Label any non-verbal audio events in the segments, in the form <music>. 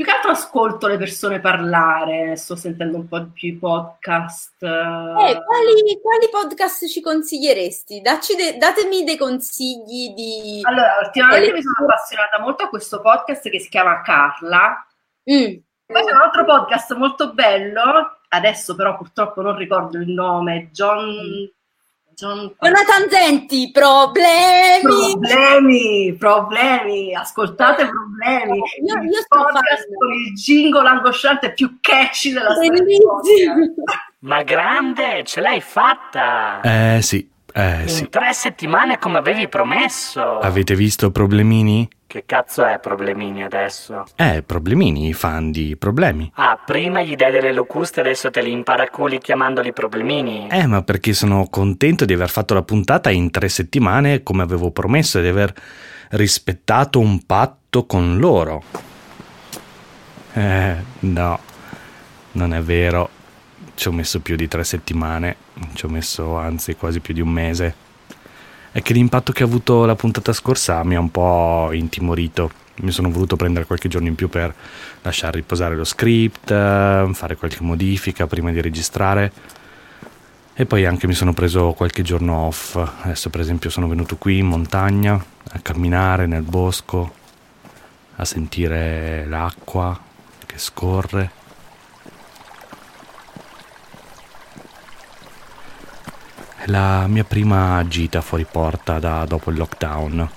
Più che altro ascolto le persone parlare, sto sentendo un po' più i podcast. Eh, quali, quali podcast ci consiglieresti? De- datemi dei consigli di... Allora, ultimamente mi sono appassionata molto a questo podcast che si chiama Carla. Mm. Poi c'è un altro podcast molto bello, adesso però purtroppo non ricordo il nome, John... Mm John... Jonathan Zenti, problemi! Problemi, problemi, ascoltate problemi. Io, io sto facendo il jingle angosciante più catchy della storia. Ma grande, ce l'hai fatta! Eh sì, eh sì. In tre settimane come avevi promesso. Avete visto Problemini? Che cazzo è Problemini adesso? Eh, Problemini, fan di problemi. Ah, prima gli dai delle locuste, adesso te li imparaculi chiamandoli Problemini. Eh, ma perché sono contento di aver fatto la puntata in tre settimane come avevo promesso e di aver rispettato un patto con loro. Eh, no, non è vero. Ci ho messo più di tre settimane, ci ho messo anzi quasi più di un mese è che l'impatto che ha avuto la puntata scorsa mi ha un po' intimorito. Mi sono voluto prendere qualche giorno in più per lasciare riposare lo script, fare qualche modifica prima di registrare. E poi anche mi sono preso qualche giorno off. Adesso per esempio sono venuto qui in montagna a camminare nel bosco, a sentire l'acqua che scorre È la mia prima gita fuori porta da dopo il lockdown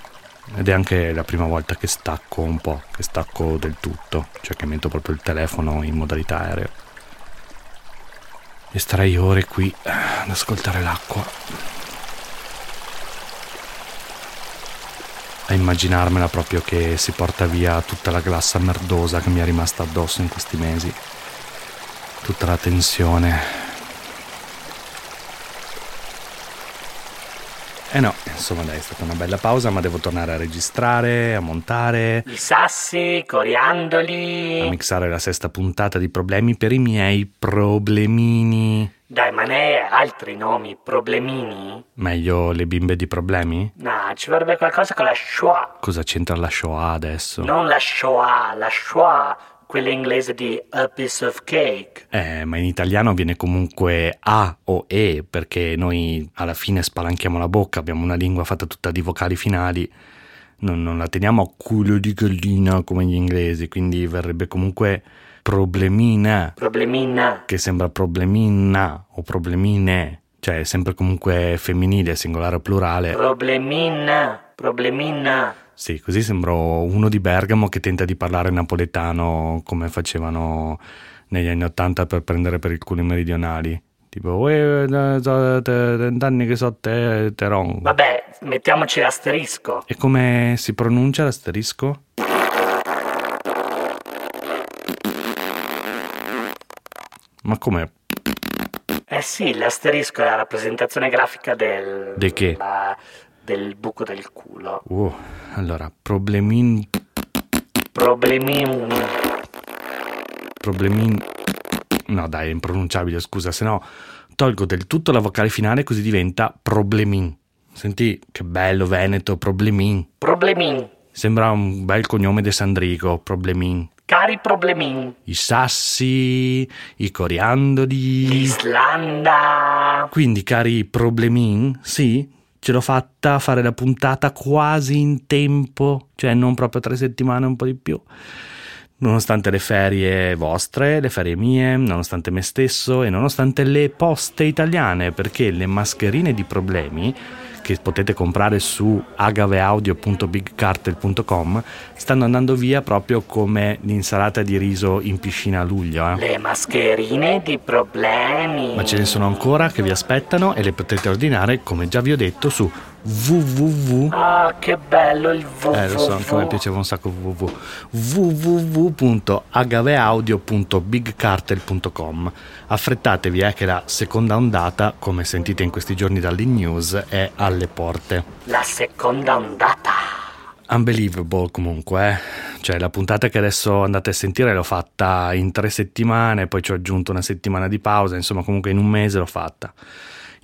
ed è anche la prima volta che stacco un po', che stacco del tutto, cioè che metto proprio il telefono in modalità aereo. E starei ore qui eh, ad ascoltare l'acqua. A immaginarmela proprio che si porta via tutta la glassa merdosa che mi è rimasta addosso in questi mesi. Tutta la tensione, Eh no, insomma dai, è stata una bella pausa, ma devo tornare a registrare, a montare. I sassi, coriandoli. A mixare la sesta puntata di problemi per i miei problemini. Dai, ma ne hai altri nomi, problemini? Meglio le bimbe di problemi? No, ci vorrebbe qualcosa con la Shoah. Cosa c'entra la Shoah adesso? Non la Shoah, la Shoah quella inglese di A Piece of Cake. Eh, ma in italiano viene comunque A o E, perché noi alla fine spalanchiamo la bocca, abbiamo una lingua fatta tutta di vocali finali, non, non la teniamo a culo di gallina come gli inglesi, quindi verrebbe comunque problemina. Problemina. Che sembra problemina o problemine, cioè sempre comunque femminile, singolare o plurale. Problemina, problemina. Sì, così sembro uno di Bergamo che tenta di parlare napoletano come facevano negli anni Ottanta per prendere per il culo i meridionali. Tipo, vent'anni che so te, teron. Vabbè, mettiamoci l'asterisco. E come si pronuncia l'asterisco? Ma come? Eh sì, l'asterisco è la rappresentazione grafica del... De che? La, del buco del culo. Uh, allora, problemin... Problemin... Problemin... No dai, è impronunciabile, scusa, se no tolgo del tutto la vocale finale così diventa problemin. Senti che bello Veneto, problemin. Problemin. Sembra un bel cognome di Sandrigo, problemin. Cari problemin. I sassi, i coriandoli. L'Islanda. Quindi, cari problemin, sì, ce l'ho fatta a fare la puntata quasi in tempo, cioè non proprio tre settimane, un po' di più. nonostante le ferie vostre, le ferie mie, nonostante me stesso e nonostante le poste italiane, perché le mascherine di problemi che potete comprare su agaveaudio.bigcartel.com stanno andando via proprio come l'insalata di riso in piscina a luglio. Eh. Le mascherine di problemi. Ma ce ne sono ancora che vi aspettano e le potete ordinare, come già vi ho detto, su www. Ah, che bello il www. Eh, lo so, anche a me piaceva un sacco www. www.agaveaudio.bigcartel.com. Affrettatevi, eh, che la seconda ondata, come sentite in questi giorni dalle news, è alle porte. La seconda ondata. Unbelievable comunque, eh. Cioè, la puntata che adesso andate a sentire l'ho fatta in tre settimane, poi ci ho aggiunto una settimana di pausa, insomma, comunque in un mese l'ho fatta.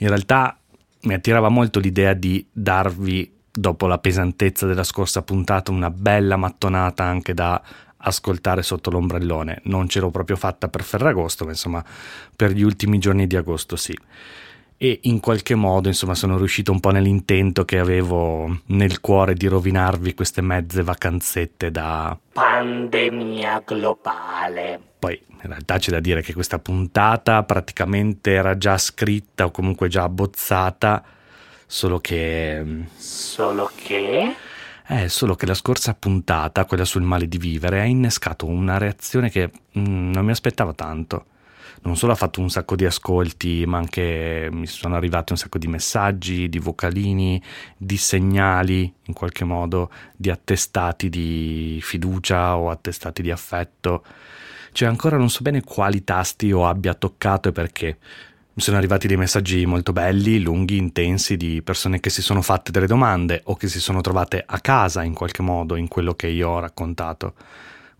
In realtà mi attirava molto l'idea di darvi, dopo la pesantezza della scorsa puntata, una bella mattonata anche da ascoltare sotto l'ombrellone. Non ce l'ho proprio fatta per Ferragosto, ma insomma per gli ultimi giorni di agosto sì. E in qualche modo, insomma, sono riuscito un po' nell'intento che avevo nel cuore di rovinarvi queste mezze vacanzette da pandemia globale. Poi in realtà c'è da dire che questa puntata praticamente era già scritta o comunque già abbozzata, solo che... Solo che... Eh, solo che la scorsa puntata, quella sul male di vivere, ha innescato una reazione che mm, non mi aspettavo tanto. Non solo ha fatto un sacco di ascolti, ma anche mi sono arrivati un sacco di messaggi, di vocalini, di segnali, in qualche modo, di attestati di fiducia o attestati di affetto. Cioè ancora non so bene quali tasti io abbia toccato e perché. Mi sono arrivati dei messaggi molto belli, lunghi, intensi, di persone che si sono fatte delle domande o che si sono trovate a casa in qualche modo in quello che io ho raccontato.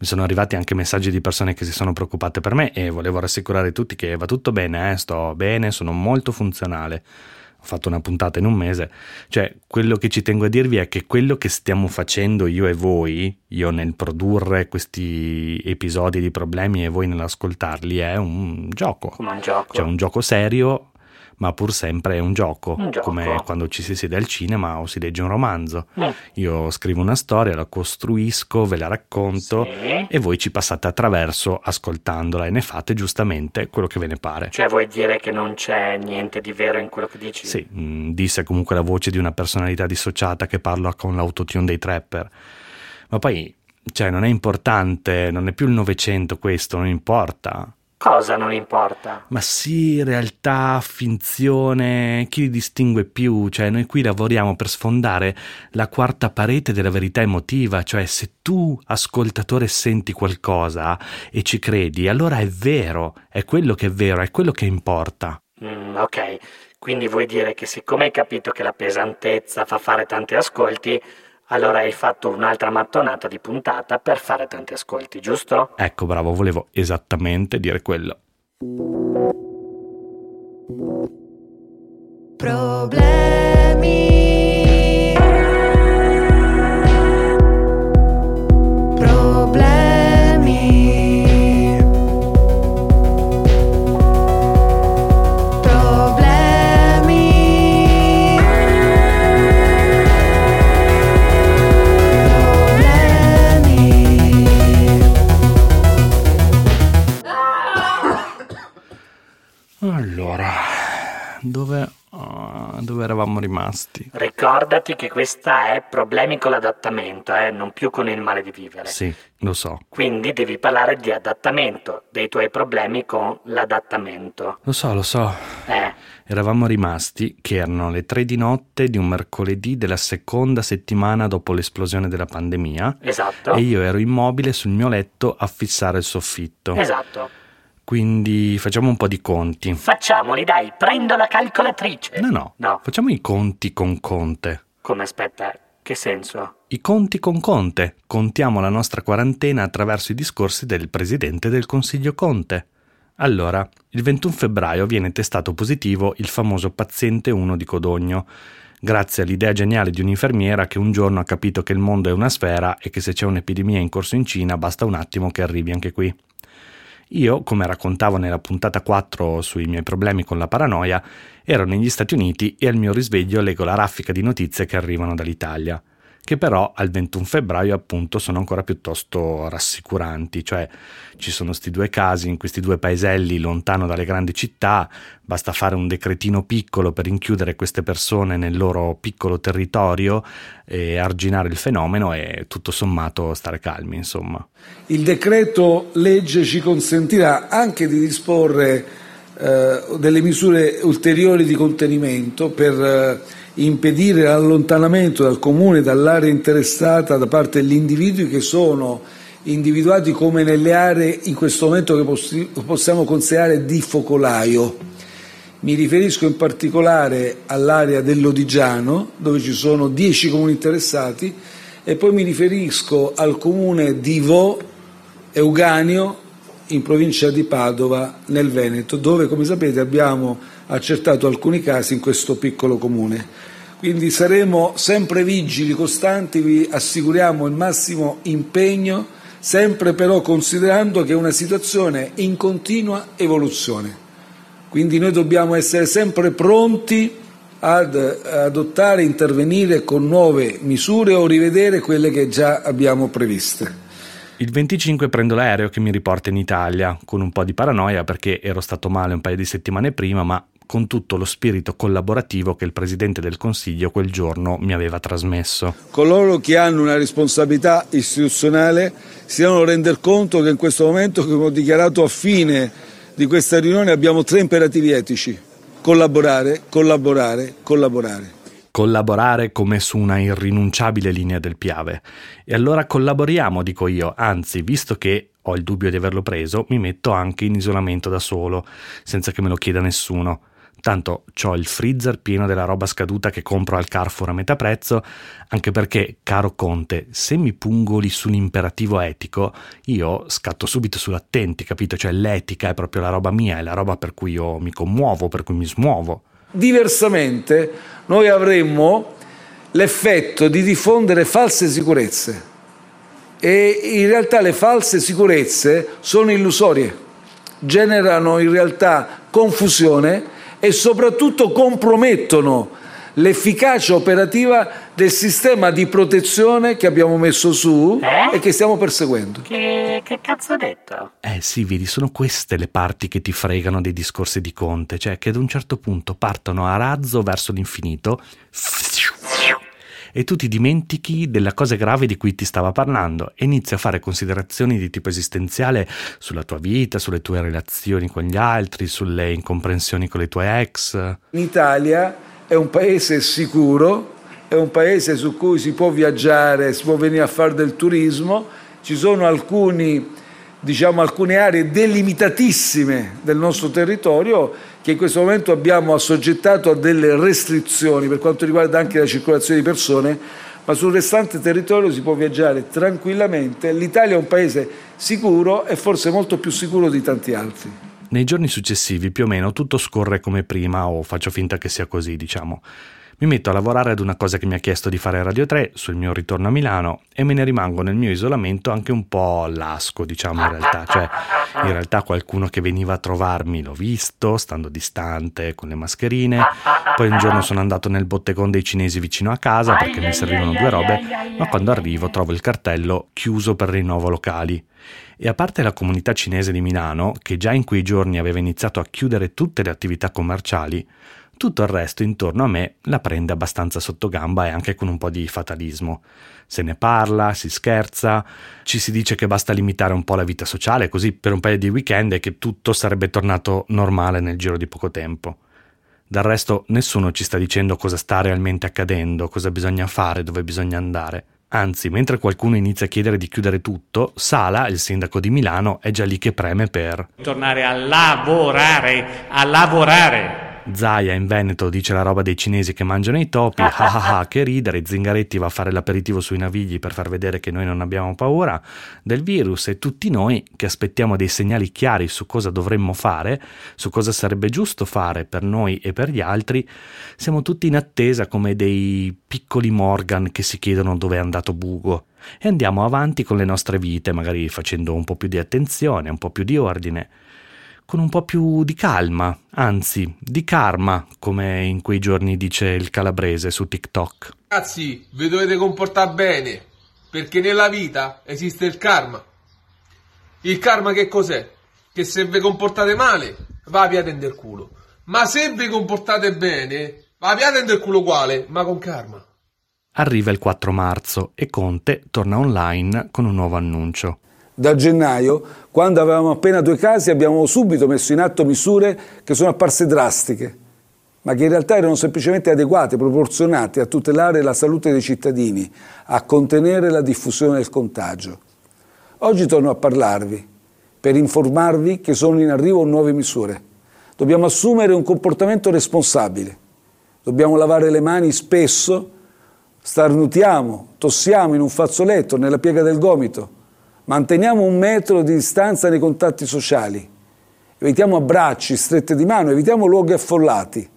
Mi sono arrivati anche messaggi di persone che si sono preoccupate per me e volevo rassicurare tutti che va tutto bene, eh? sto bene, sono molto funzionale ho fatto una puntata in un mese, cioè quello che ci tengo a dirvi è che quello che stiamo facendo io e voi, io nel produrre questi episodi di problemi e voi nell'ascoltarli, è un gioco. Come un gioco. Cioè un gioco serio ma pur sempre è un gioco, un gioco. come quando ci si siede al cinema o si legge un romanzo. Mm. Io scrivo una storia, la costruisco, ve la racconto Sì. e voi ci passate attraverso ascoltandola e ne fate giustamente quello che ve ne pare. Cioè vuoi dire che non c'è niente di vero in quello che dici? Sì, mh, disse comunque la voce di una personalità dissociata che parla con l'autotune dei trapper. Ma poi, cioè, non è importante, non è più il Novecento questo, non importa. Cosa non importa? Ma sì, realtà, finzione, chi li distingue più? Cioè, noi qui lavoriamo per sfondare la quarta parete della verità emotiva, cioè se tu, ascoltatore, senti qualcosa e ci credi, allora è vero, è quello che è vero, è quello che importa. Mm, ok, quindi vuoi dire che siccome hai capito che la pesantezza fa fare tanti ascolti, allora hai fatto un'altra mattonata di puntata per fare tanti ascolti, giusto? Ecco, bravo, volevo esattamente dire quello. Problemi. Problemi. Allora, dove, ah, dove eravamo rimasti? Ricordati che questa è problemi con l'adattamento, eh, non più con il male di vivere. Sì, lo so. Quindi devi parlare di adattamento, dei tuoi problemi con l'adattamento. Lo so, lo so. Eh, Eravamo rimasti che erano le tre di notte di un mercoledì della seconda settimana dopo l'esplosione della pandemia esatto. e io ero immobile sul mio letto a fissare il soffitto. Esatto. Quindi facciamo un po' di conti. Facciamoli, dai, prendo la calcolatrice. No, no, No, facciamo i conti con Conte. come aspetta, che senso? I conti con Conte. Contiamo la nostra quarantena attraverso i discorsi del presidente del Consiglio Conte. Allora, il 21 febbraio viene testato positivo il famoso paziente 1 di Codogno, grazie all'idea geniale di un'infermiera che un giorno ha capito che il mondo è una sfera e che se c'è un'epidemia in corso in Cina basta un attimo che arrivi anche qui. Io, come raccontavo nella puntata 4 sui miei problemi con la paranoia, ero negli Stati Uniti e al mio risveglio leggo la raffica di notizie che arrivano dall'Italia. Che però al 21 febbraio appunto sono ancora piuttosto rassicuranti, cioè ci sono questi due casi in questi due paeselli lontano dalle grandi città, basta fare un decretino piccolo per inchiudere queste persone nel loro piccolo territorio e arginare il fenomeno e tutto sommato stare calmi, insomma. Il decreto legge ci consentirà anche di disporre eh, delle misure ulteriori di contenimento per eh, impedire l'allontanamento dal comune, dall'area interessata da parte degli individui che sono individuati come nelle aree in questo momento che possiamo considerare di focolaio. Mi riferisco in particolare all'area dell'Odigiano, dove ci sono dieci comuni interessati, e poi mi riferisco al comune di Vo Euganio, in provincia di Padova, nel Veneto, dove, come sapete, abbiamo accertato alcuni casi in questo piccolo comune. Quindi saremo sempre vigili, costanti, vi assicuriamo il massimo impegno, sempre però considerando che è una situazione in continua evoluzione. Quindi noi dobbiamo essere sempre pronti ad adottare, intervenire con nuove misure o rivedere quelle che già abbiamo previste. Il 25 prendo l'aereo che mi riporta in Italia, con un po' di paranoia perché ero stato male un paio di settimane prima, ma con tutto lo spirito collaborativo che il Presidente del Consiglio quel giorno mi aveva trasmesso. Coloro che hanno una responsabilità istituzionale si devono rendere conto che in questo momento, come ho dichiarato a fine di questa riunione, abbiamo tre imperativi etici. Collaborare, collaborare, collaborare collaborare come su una irrinunciabile linea del Piave. E allora collaboriamo, dico io, anzi, visto che ho il dubbio di averlo preso, mi metto anche in isolamento da solo, senza che me lo chieda nessuno. Tanto ho il freezer pieno della roba scaduta che compro al Carrefour a metà prezzo, anche perché, caro Conte, se mi pungoli sull'imperativo etico, io scatto subito sull'attenti, capito? Cioè l'etica è proprio la roba mia, è la roba per cui io mi commuovo, per cui mi smuovo. Diversamente noi avremmo l'effetto di diffondere false sicurezze e in realtà le false sicurezze sono illusorie, generano in realtà confusione e soprattutto compromettono l'efficacia operativa del sistema di protezione che abbiamo messo su eh? e che stiamo perseguendo. Che, che cazzo ha detto? Eh sì, vedi, sono queste le parti che ti fregano dei discorsi di Conte, cioè che ad un certo punto partono a razzo verso l'infinito e tu ti dimentichi della cosa grave di cui ti stava parlando e inizi a fare considerazioni di tipo esistenziale sulla tua vita, sulle tue relazioni con gli altri, sulle incomprensioni con le tue ex. In Italia è un paese sicuro, è un paese su cui si può viaggiare, si può venire a fare del turismo, ci sono alcuni, diciamo, alcune aree delimitatissime del nostro territorio che in questo momento abbiamo assoggettato a delle restrizioni per quanto riguarda anche la circolazione di persone, ma sul restante territorio si può viaggiare tranquillamente. L'Italia è un paese sicuro e forse molto più sicuro di tanti altri. Nei giorni successivi più o meno tutto scorre come prima o faccio finta che sia così, diciamo. Mi metto a lavorare ad una cosa che mi ha chiesto di fare Radio 3 sul mio ritorno a Milano e me ne rimango nel mio isolamento anche un po' lasco, diciamo in realtà. Cioè, in realtà qualcuno che veniva a trovarmi l'ho visto, stando distante, con le mascherine. Poi un giorno sono andato nel bottegone dei cinesi vicino a casa perché mi servivano due robe, ma quando arrivo trovo il cartello chiuso per rinnovo locali. E a parte la comunità cinese di Milano, che già in quei giorni aveva iniziato a chiudere tutte le attività commerciali, tutto il resto intorno a me la prende abbastanza sotto gamba e anche con un po' di fatalismo. Se ne parla, si scherza, ci si dice che basta limitare un po' la vita sociale così per un paio di weekend e che tutto sarebbe tornato normale nel giro di poco tempo. Del resto nessuno ci sta dicendo cosa sta realmente accadendo, cosa bisogna fare, dove bisogna andare. Anzi, mentre qualcuno inizia a chiedere di chiudere tutto, Sala, il sindaco di Milano, è già lì che preme per tornare a lavorare, a lavorare. Zaia in Veneto dice la roba dei cinesi che mangiano i topi, ah ah ah che ridere, Zingaretti va a fare l'aperitivo sui navigli per far vedere che noi non abbiamo paura del virus e tutti noi che aspettiamo dei segnali chiari su cosa dovremmo fare, su cosa sarebbe giusto fare per noi e per gli altri, siamo tutti in attesa come dei piccoli Morgan che si chiedono dove è andato Bugo. E andiamo avanti con le nostre vite, magari facendo un po' più di attenzione, un po' più di ordine con un po' più di calma, anzi di karma, come in quei giorni dice il calabrese su TikTok. Ragazzi, vi dovete comportare bene, perché nella vita esiste il karma. Il karma che cos'è? Che se vi comportate male, va via del culo. Ma se vi comportate bene, va via del culo uguale, ma con karma. Arriva il 4 marzo e Conte torna online con un nuovo annuncio. Da gennaio, quando avevamo appena due casi, abbiamo subito messo in atto misure che sono apparse drastiche, ma che in realtà erano semplicemente adeguate, proporzionate a tutelare la salute dei cittadini, a contenere la diffusione del contagio. Oggi torno a parlarvi per informarvi che sono in arrivo nuove misure. Dobbiamo assumere un comportamento responsabile. Dobbiamo lavare le mani spesso starnutiamo, tossiamo in un fazzoletto, nella piega del gomito, manteniamo un metro di distanza nei contatti sociali, evitiamo abbracci, strette di mano, evitiamo luoghi affollati.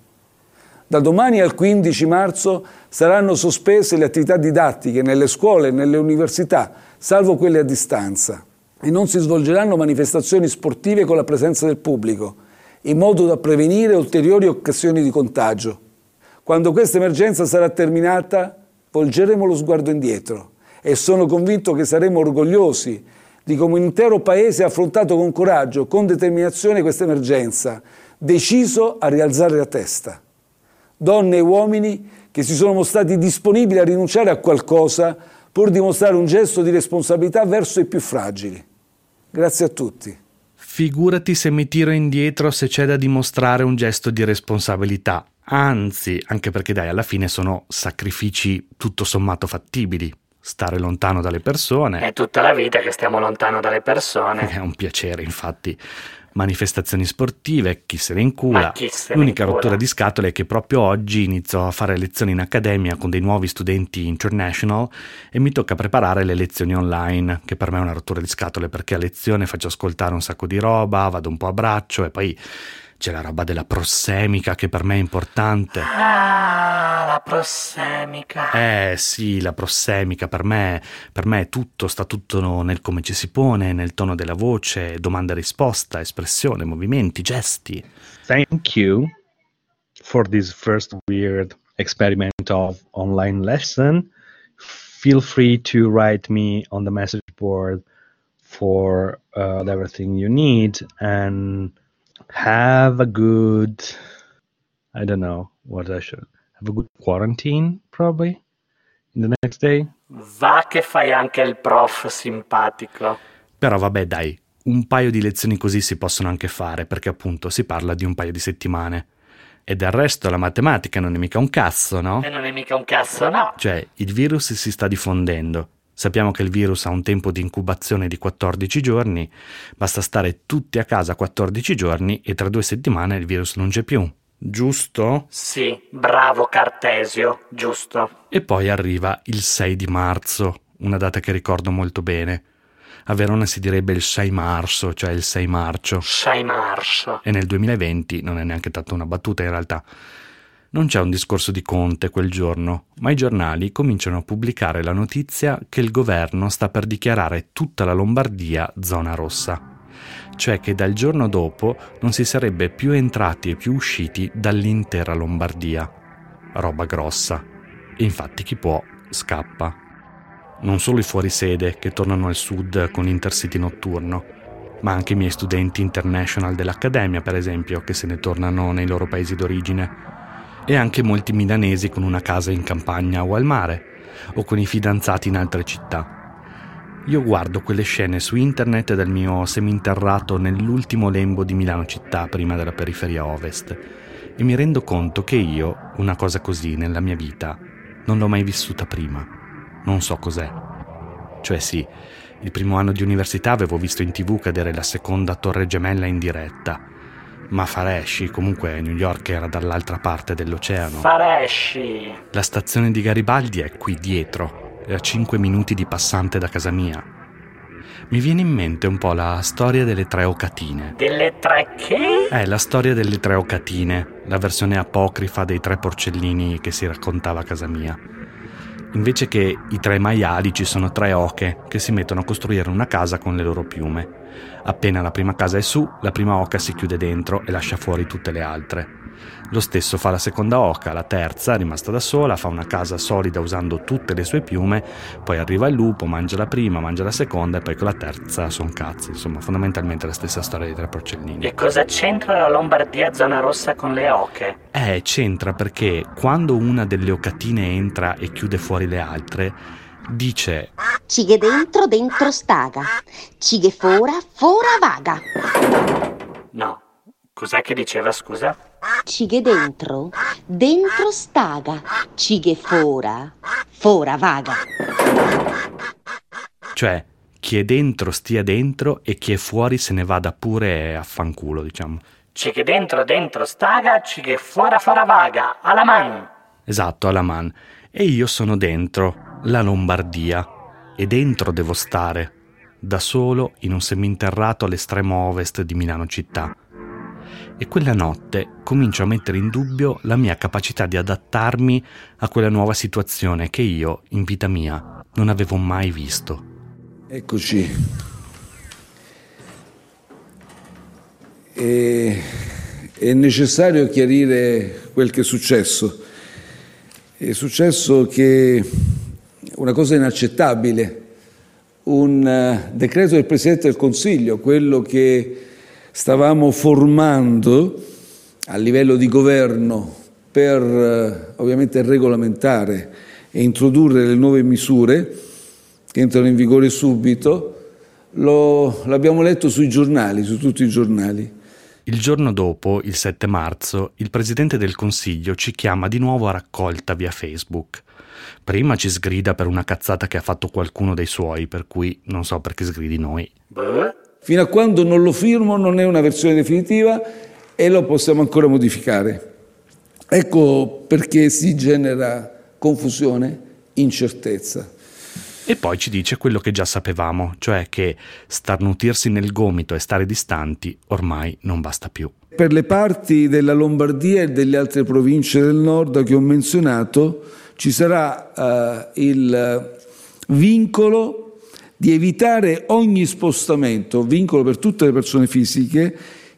Da domani al 15 marzo saranno sospese le attività didattiche nelle scuole e nelle università, salvo quelle a distanza, e non si svolgeranno manifestazioni sportive con la presenza del pubblico, in modo da prevenire ulteriori occasioni di contagio. Quando questa emergenza sarà terminata, volgeremo lo sguardo indietro e sono convinto che saremo orgogliosi di come un intero Paese ha affrontato con coraggio, con determinazione questa emergenza, deciso a rialzare la testa. Donne e uomini che si sono mostrati disponibili a rinunciare a qualcosa pur di mostrare un gesto di responsabilità verso i più fragili. Grazie a tutti. Figurati se mi tiro indietro se c'è da dimostrare un gesto di responsabilità. Anzi, anche perché dai, alla fine sono sacrifici tutto sommato fattibili. Stare lontano dalle persone. È tutta la vita che stiamo lontano dalle persone. <laughs> È un piacere, infatti. Manifestazioni sportive, chi se ne incula. se L'unica ne incula? rottura di scatole è che proprio oggi inizio a fare lezioni in accademia con dei nuovi studenti international e mi tocca preparare le lezioni online, che per me è una rottura di scatole perché a lezione faccio ascoltare un sacco di roba, vado un po' a braccio e poi c'è la roba della prossemica che per me è importante. Ah, la prossemica. Eh sì, la prossemica per me, per me è tutto, sta tutto nel come ci si pone, nel tono della voce, domanda e risposta, espressione, movimenti, gesti. Thank you for this first weird experiment of online lesson. Feel free to write me on the message board for uh, everything you need and have a good I don't know what I should have a good quarantine probably in the next day. Va che fai anche il prof simpatico. Però vabbè dai, un paio di lezioni così si possono anche fare perché appunto si parla di un paio di settimane. E del resto la matematica non è mica un cazzo, no? E non è mica un cazzo, no. Cioè, il virus si sta diffondendo. Sappiamo che il virus ha un tempo di incubazione di 14 giorni, basta stare tutti a casa 14 giorni e tra due settimane il virus non c'è più. Giusto? Sì, bravo Cartesio, giusto. E poi arriva il 6 di marzo, una data che ricordo molto bene. A Verona si direbbe il 6 marzo, cioè il 6 marcio. Sei marcio. E nel 2020 non è neanche tanto una battuta in realtà. Non c'è un discorso di Conte quel giorno, ma i giornali cominciano a pubblicare la notizia che il governo sta per dichiarare tutta la Lombardia zona rossa. Cioè che dal giorno dopo non si sarebbe più entrati e più usciti dall'intera Lombardia. Roba grossa. Infatti chi può scappa. Non solo i fuorisede che tornano al sud con l'intercity notturno, ma anche i miei studenti international dell'Accademia, per esempio, che se ne tornano nei loro paesi d'origine e anche molti milanesi con una casa in campagna o al mare, o con i fidanzati in altre città. Io guardo quelle scene su internet del mio seminterrato nell'ultimo lembo di Milano città prima della periferia ovest e mi rendo conto che io, una cosa così nella mia vita, non l'ho mai vissuta prima. Non so cos'è. Cioè sì, il primo anno di università avevo visto in tv cadere la seconda torre gemella in diretta, ma Faresci comunque New York era dall'altra parte dell'oceano. Faresci. La stazione di Garibaldi è qui dietro, è a 5 minuti di passante da casa mia. Mi viene in mente un po' la storia delle tre ocatine. Delle tre che? È la storia delle tre ocatine, la versione apocrifa dei tre porcellini che si raccontava a casa mia. Invece che i tre maiali ci sono tre oche che si mettono a costruire una casa con le loro piume Appena la prima casa è su, la prima oca si chiude dentro e lascia fuori tutte le altre. Lo stesso fa la seconda oca, la terza, rimasta da sola, fa una casa solida usando tutte le sue piume, poi arriva il lupo, mangia la prima, mangia la seconda e poi con la terza son cazzi. Insomma, fondamentalmente la stessa storia dei tre porcellini. E cosa c'entra la Lombardia zona rossa con le oche? Eh, c'entra perché quando una delle ocatine entra e chiude fuori le altre, dice Cighe dentro, dentro staga. Cighe fora, fora vaga. No. Cos'è che diceva, scusa? Cighe dentro, dentro staga. Cighe fora, fora vaga. Cioè, chi è dentro stia dentro e chi è fuori se ne vada pure a fanculo, diciamo. Ci che dentro dentro staga, ci che fuora fora vaga, alla man. Esatto, alla man. E io sono dentro, la Lombardia. E dentro devo stare, da solo in un seminterrato all'estremo ovest di Milano città e quella notte comincio a mettere in dubbio la mia capacità di adattarmi a quella nuova situazione che io, in vita mia, non avevo mai visto. Eccoci. E, è necessario chiarire quel che è successo. È successo che una cosa inaccettabile, un eh, decreto del Presidente del Consiglio, quello che stavamo formando a livello di governo per eh, ovviamente regolamentare e introdurre le nuove misure che entrano in vigore subito, lo, l'abbiamo letto sui giornali, su tutti i giornali. Il giorno dopo, il 7 marzo, il Presidente del Consiglio ci chiama di nuovo a raccolta via Facebook. Prima ci sgrida per una cazzata che ha fatto qualcuno dei suoi, per cui non so perché sgridi noi. Beh. Fino a quando non lo firmo non è una versione definitiva e lo possiamo ancora modificare. Ecco perché si genera confusione, incertezza. E poi ci dice quello che già sapevamo, cioè che starnutirsi nel gomito e stare distanti ormai non basta più. Per le parti della Lombardia e delle altre province del nord che ho menzionato ci sarà uh, il vincolo di evitare ogni spostamento, vincolo per tutte le persone fisiche,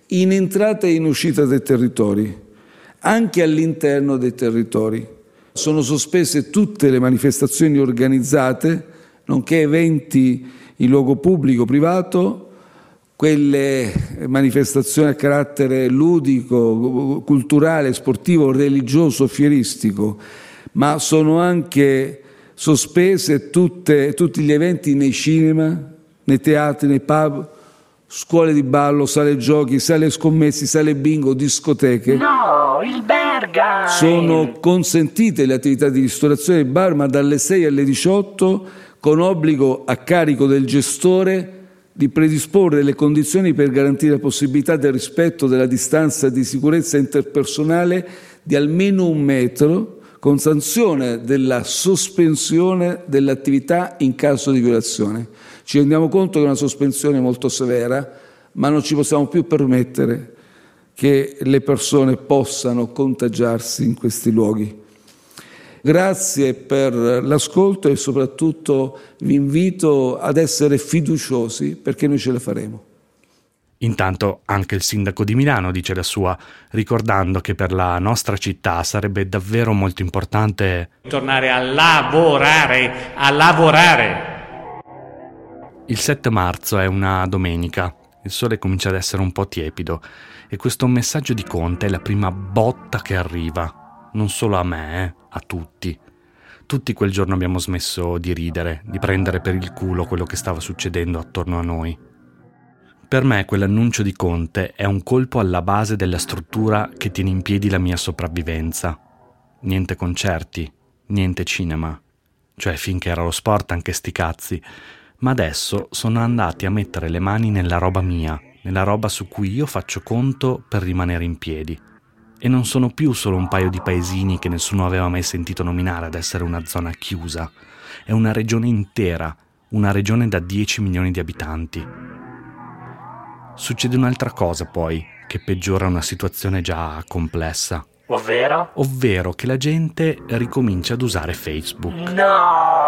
in entrata e in uscita dai territori, anche all'interno dei territori. Sono sospese tutte le manifestazioni organizzate, nonché eventi in luogo pubblico privato, quelle manifestazioni a carattere ludico, culturale, sportivo, religioso, fieristico, ma sono anche sospese tutte, tutti gli eventi nei cinema, nei teatri, nei pub, scuole di ballo, sale giochi, sale scommessi, sale bingo, discoteche. No, il Berga! Sono consentite le attività di ristorazione e bar, ma dalle 6 alle 18 con obbligo a carico del gestore di predisporre le condizioni per garantire la possibilità del rispetto della distanza di sicurezza interpersonale di almeno un metro con sanzione della sospensione dell'attività in caso di violazione. Ci rendiamo conto che è una sospensione molto severa, ma non ci possiamo più permettere che le persone possano contagiarsi in questi luoghi. Grazie per l'ascolto e soprattutto vi invito ad essere fiduciosi perché noi ce la faremo. Intanto anche il sindaco di Milano dice la sua, ricordando che per la nostra città sarebbe davvero molto importante tornare a lavorare, a lavorare. Il 7 marzo è una domenica, il sole comincia ad essere un po' tiepido e questo messaggio di Conte è la prima botta che arriva, non solo a me, eh, a tutti. Tutti quel giorno abbiamo smesso di ridere, di prendere per il culo quello che stava succedendo attorno a noi. Per me quell'annuncio di Conte è un colpo alla base della struttura che tiene in piedi la mia sopravvivenza. Niente concerti, niente cinema. Cioè finché era lo sport anche sti cazzi. Ma adesso sono andati a mettere le mani nella roba mia, nella roba su cui io faccio conto per rimanere in piedi. E non sono più solo un paio di paesini che nessuno aveva mai sentito nominare ad essere una zona chiusa. È una regione intera, una regione da 10 milioni di abitanti Succede un'altra cosa poi, che peggiora una situazione già complessa. Ovvero? Ovvero che la gente ricomincia ad usare Facebook. No!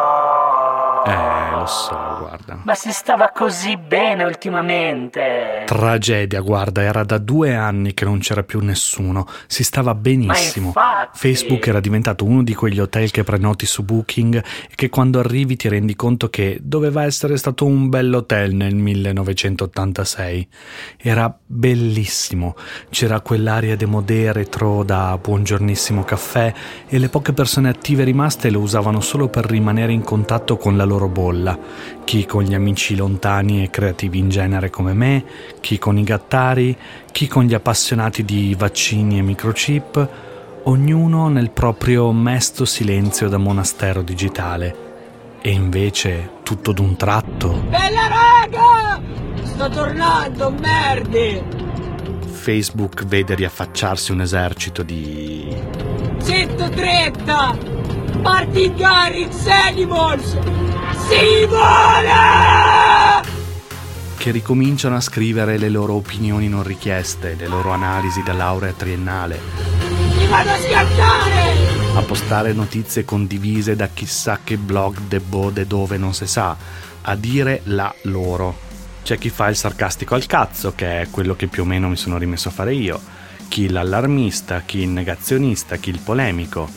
Eh, lo so, guarda. Ma si stava così bene ultimamente. Tragedia, guarda, era da due anni che non c'era più nessuno. Si stava benissimo. Facebook era diventato uno di quegli hotel che prenoti su Booking e che quando arrivi ti rendi conto che doveva essere stato un bell'hotel nel 1986. Era bellissimo. C'era quell'aria de modè retro da buongiornissimo caffè e le poche persone attive rimaste lo usavano solo per rimanere in contatto con la loro loro bolla, chi con gli amici lontani e creativi in genere come me, chi con i gattari, chi con gli appassionati di vaccini e microchip, ognuno nel proprio mesto silenzio da monastero digitale. E invece, tutto d'un tratto... Bella raga! Sto tornando, merdi! Facebook vede riaffacciarsi un esercito di... 130! Martin Garrix Animals! Si vola! Che ricominciano a scrivere le loro opinioni non richieste, le loro analisi da laurea triennale. Mi vado a scattare! A postare notizie condivise da chissà che blog de bode dove non si sa, a dire la loro. C'è chi fa il sarcastico al cazzo, che è quello che più o meno mi sono rimesso a fare io, chi l'allarmista, chi il negazionista, chi il polemico.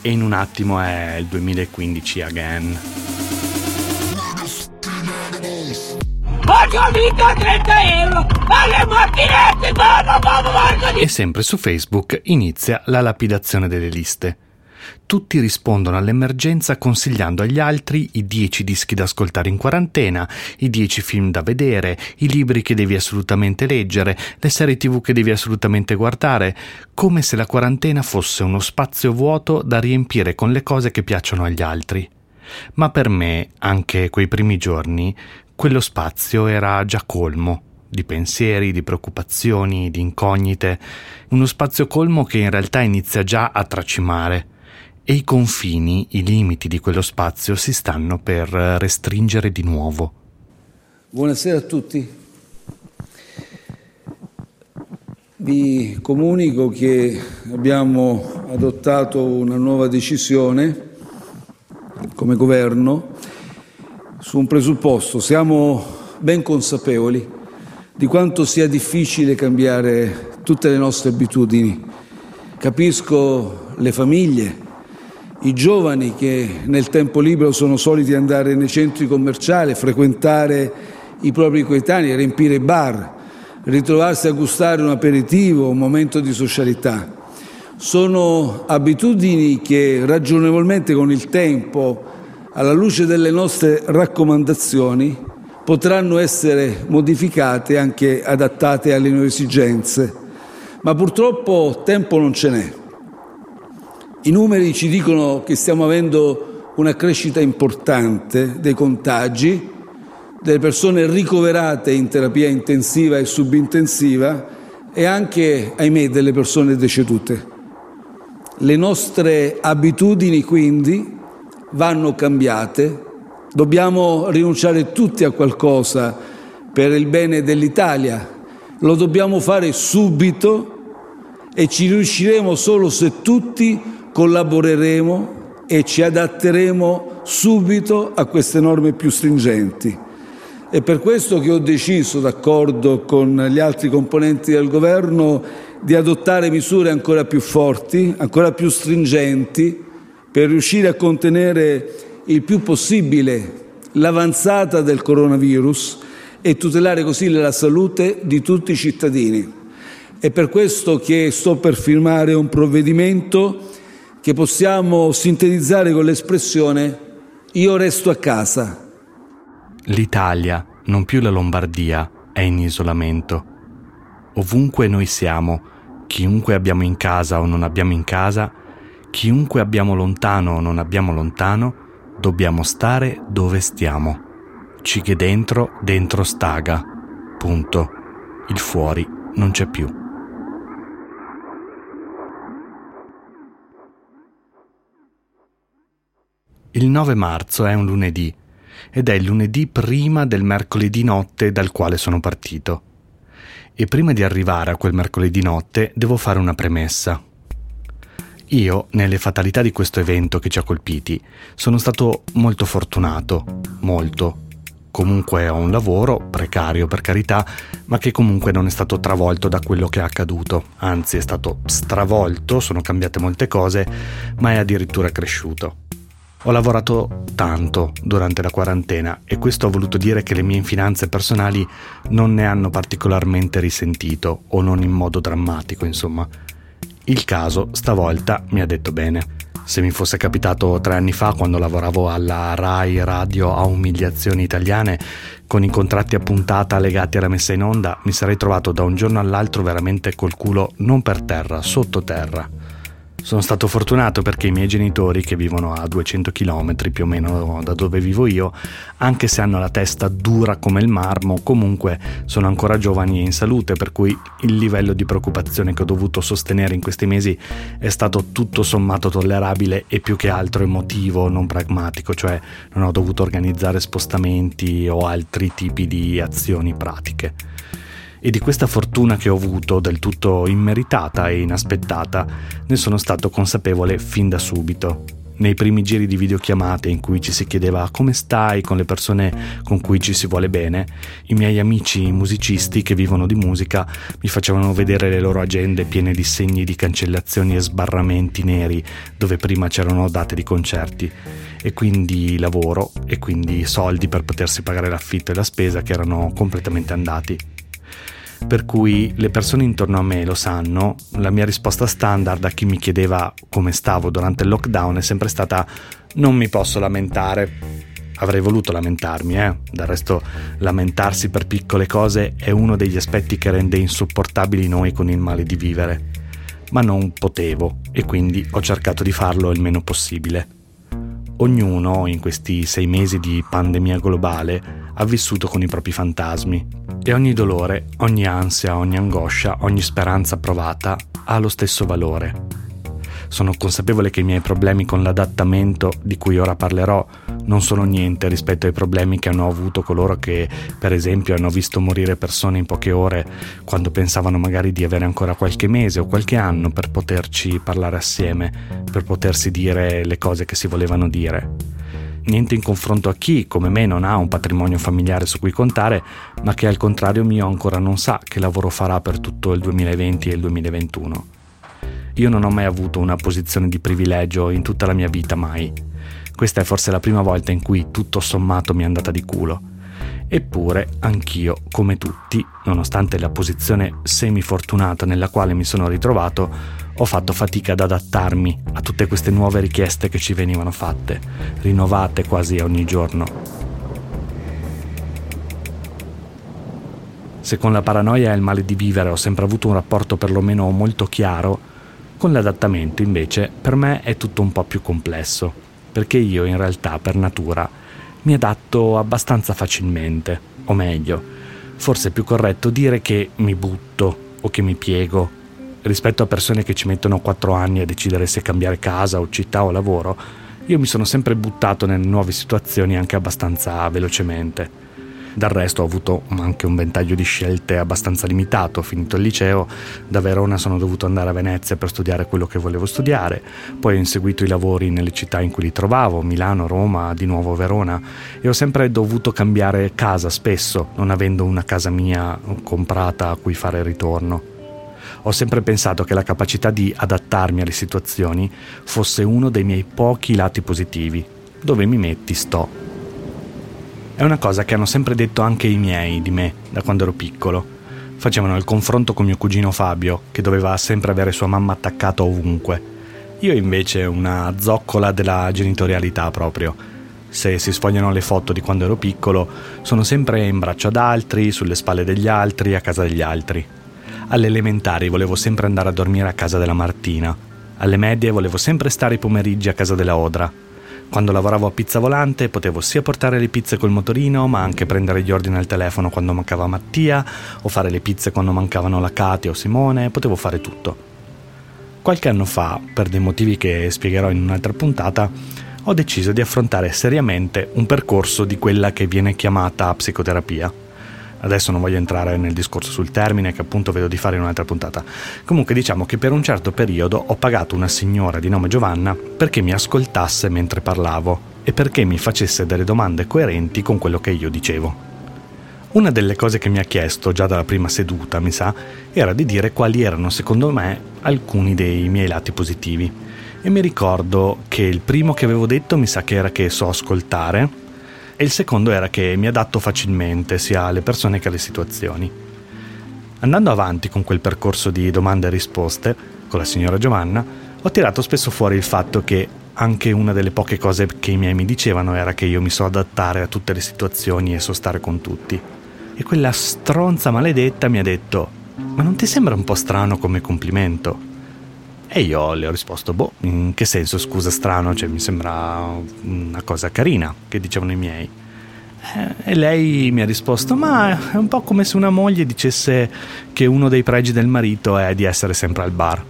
E in un attimo è il 2015 again. Ho vinto 30 euro! Alle macchinette! Vado, vado, vado! E sempre su Facebook inizia la lapidazione delle liste. Tutti rispondono all'emergenza consigliando agli altri i 10 dischi da ascoltare in quarantena, i 10 film da vedere, i libri che devi assolutamente leggere, le serie tv che devi assolutamente guardare, come se la quarantena fosse uno spazio vuoto da riempire con le cose che piacciono agli altri. Ma per me, anche quei primi giorni, quello spazio era già colmo di pensieri, di preoccupazioni, di incognite, uno spazio colmo che in realtà inizia già a tracimare e i confini, i limiti di quello spazio si stanno per restringere di nuovo. Buonasera a tutti. Vi comunico che abbiamo adottato una nuova decisione come governo su un presupposto. Siamo ben consapevoli di quanto sia difficile cambiare tutte le nostre abitudini. Capisco le famiglie, i giovani che nel tempo libero sono soliti andare nei centri commerciali, frequentare i propri coetanei, riempire i bar, ritrovarsi a gustare un aperitivo, un momento di socialità. Sono abitudini che ragionevolmente con il tempo, alla luce delle nostre raccomandazioni, potranno essere modificate e anche adattate alle nuove esigenze. Ma purtroppo tempo non ce n'è. I numeri ci dicono che stiamo avendo una crescita importante dei contagi, delle persone ricoverate in terapia intensiva e subintensiva e anche, ahimè, delle persone decedute. Le nostre abitudini quindi vanno cambiate, dobbiamo rinunciare tutti a qualcosa per il bene dell'Italia, lo dobbiamo fare subito e ci riusciremo solo se tutti collaboreremo e ci adatteremo subito a queste norme più stringenti. È per questo che ho deciso, d'accordo con gli altri componenti del governo, di adottare misure ancora più forti, ancora più stringenti, per riuscire a contenere il più possibile l'avanzata del coronavirus e tutelare così la salute di tutti i cittadini. È per questo che sto per firmare un provvedimento che possiamo sintetizzare con l'espressione io resto a casa. L'Italia, non più la Lombardia, è in isolamento. Ovunque noi siamo, chiunque abbiamo in casa o non abbiamo in casa, chiunque abbiamo lontano o non abbiamo lontano, dobbiamo stare dove stiamo. Ci che dentro, dentro staga. Punto. Il fuori non c'è più. Il 9 marzo è un lunedì ed è il lunedì prima del mercoledì notte dal quale sono partito. E prima di arrivare a quel mercoledì notte devo fare una premessa. Io, nelle fatalità di questo evento che ci ha colpiti, sono stato molto fortunato, molto. Comunque ho un lavoro, precario per carità, ma che comunque non è stato travolto da quello che è accaduto, anzi è stato stravolto, sono cambiate molte cose, ma è addirittura cresciuto. Ho lavorato tanto durante la quarantena e questo ha voluto dire che le mie finanze personali non ne hanno particolarmente risentito o non in modo drammatico, insomma. Il caso stavolta mi ha detto bene. Se mi fosse capitato tre anni fa quando lavoravo alla RAI Radio a umiliazioni italiane, con i contratti a puntata legati alla messa in onda, mi sarei trovato da un giorno all'altro veramente col culo non per terra, sottoterra. Sono stato fortunato perché i miei genitori, che vivono a 200 km più o meno da dove vivo io, anche se hanno la testa dura come il marmo, comunque sono ancora giovani e in salute, per cui il livello di preoccupazione che ho dovuto sostenere in questi mesi è stato tutto sommato tollerabile e più che altro emotivo, non pragmatico, cioè non ho dovuto organizzare spostamenti o altri tipi di azioni pratiche e di questa fortuna che ho avuto del tutto immeritata e inaspettata ne sono stato consapevole fin da subito. Nei primi giri di videochiamate in cui ci si chiedeva come stai? con le persone con cui ci si vuole bene, i miei amici musicisti che vivono di musica mi facevano vedere le loro agende piene di segni di cancellazioni e sbarramenti neri dove prima c'erano date di concerti. E quindi lavoro e quindi soldi per potersi pagare l'affitto e la spesa che erano completamente andati per cui le persone intorno a me lo sanno, la mia risposta standard a chi mi chiedeva come stavo durante il lockdown è sempre stata non mi posso lamentare. Avrei voluto lamentarmi, eh? Del resto lamentarsi per piccole cose è uno degli aspetti che rende insopportabili noi con il male di vivere. Ma non potevo e quindi ho cercato di farlo il meno possibile. Ognuno in questi sei mesi di pandemia globale ha vissuto con i propri fantasmi e ogni dolore, ogni ansia, ogni angoscia, ogni speranza provata ha lo stesso valore. Sono consapevole che i miei problemi con l'adattamento, di cui ora parlerò, non sono niente rispetto ai problemi che hanno avuto coloro che, per esempio, hanno visto morire persone in poche ore quando pensavano magari di avere ancora qualche mese o qualche anno per poterci parlare assieme, per potersi dire le cose che si volevano dire niente in confronto a chi, come me, non ha un patrimonio familiare su cui contare, ma che al contrario mio ancora non sa che lavoro farà per tutto il 2020 e il 2021. Io non ho mai avuto una posizione di privilegio in tutta la mia vita, mai. Questa è forse la prima volta in cui tutto sommato mi è andata di culo. Eppure, anch'io, come tutti, nonostante la posizione semifortunata nella quale mi sono ritrovato, ho fatto fatica ad adattarmi a tutte queste nuove richieste che ci venivano fatte, rinnovate quasi ogni giorno. Se con la paranoia e il male di vivere ho sempre avuto un rapporto perlomeno molto chiaro, con l'adattamento invece per me è tutto un po' più complesso, perché io in realtà per natura mi adatto abbastanza facilmente, o meglio, forse è più corretto dire che mi butto o che mi piego rispetto a persone che ci mettono quattro anni a decidere se cambiare casa o città o lavoro, io mi sono sempre buttato nelle nuove situazioni anche abbastanza velocemente. Del resto ho avuto anche un ventaglio di scelte abbastanza limitato. Finito il liceo, da Verona sono dovuto andare a Venezia per studiare quello che volevo studiare, poi ho inseguito i lavori nelle città in cui li trovavo, Milano, Roma, di nuovo Verona, e ho sempre dovuto cambiare casa spesso, non avendo una casa mia comprata a cui fare ritorno ho sempre pensato che la capacità di adattarmi alle situazioni fosse uno dei miei pochi lati positivi. Dove mi metti sto. È una cosa che hanno sempre detto anche i miei di me da quando ero piccolo. Facevano il confronto con mio cugino Fabio, che doveva sempre avere sua mamma attaccata ovunque. Io invece una zoccola della genitorialità proprio. Se si sfogliano le foto di quando ero piccolo, sono sempre in braccio ad altri, sulle spalle degli altri, a casa degli altri. Alle elementari volevo sempre andare a dormire a casa della Martina. Alle medie volevo sempre stare i pomeriggi a casa della Odra. Quando lavoravo a Pizza Volante potevo sia portare le pizze col motorino, ma anche prendere gli ordini al telefono quando mancava Mattia, o fare le pizze quando mancavano la Katia o Simone, potevo fare tutto. Qualche anno fa, per dei motivi che spiegherò in un'altra puntata, ho deciso di affrontare seriamente un percorso di quella che viene chiamata psicoterapia adesso non voglio entrare nel discorso sul termine che appunto vedo di fare in un'altra puntata. Comunque diciamo che per un certo periodo ho pagato una signora di nome Giovanna perché mi ascoltasse mentre parlavo e perché mi facesse delle domande coerenti con quello che io dicevo. Una delle cose che mi ha chiesto già dalla prima seduta, mi sa, era di dire quali erano secondo me alcuni dei miei lati positivi. E mi ricordo che il primo che avevo detto mi sa che era che so ascoltare e il secondo era che mi adatto facilmente sia alle persone che alle situazioni. Andando avanti con quel percorso di domande e risposte con la signora Giovanna, ho tirato spesso fuori il fatto che anche una delle poche cose che i miei mi dicevano era che io mi so adattare a tutte le situazioni e so stare con tutti. E quella stronza maledetta mi ha detto: Ma non ti sembra un po' strano come complimento? E io le ho risposto: Boh, in che senso scusa strano? Cioè, mi sembra una cosa carina che dicevano i miei. Eh, e lei mi ha risposto: Ma è un po' come se una moglie dicesse che uno dei pregi del marito è di essere sempre al bar.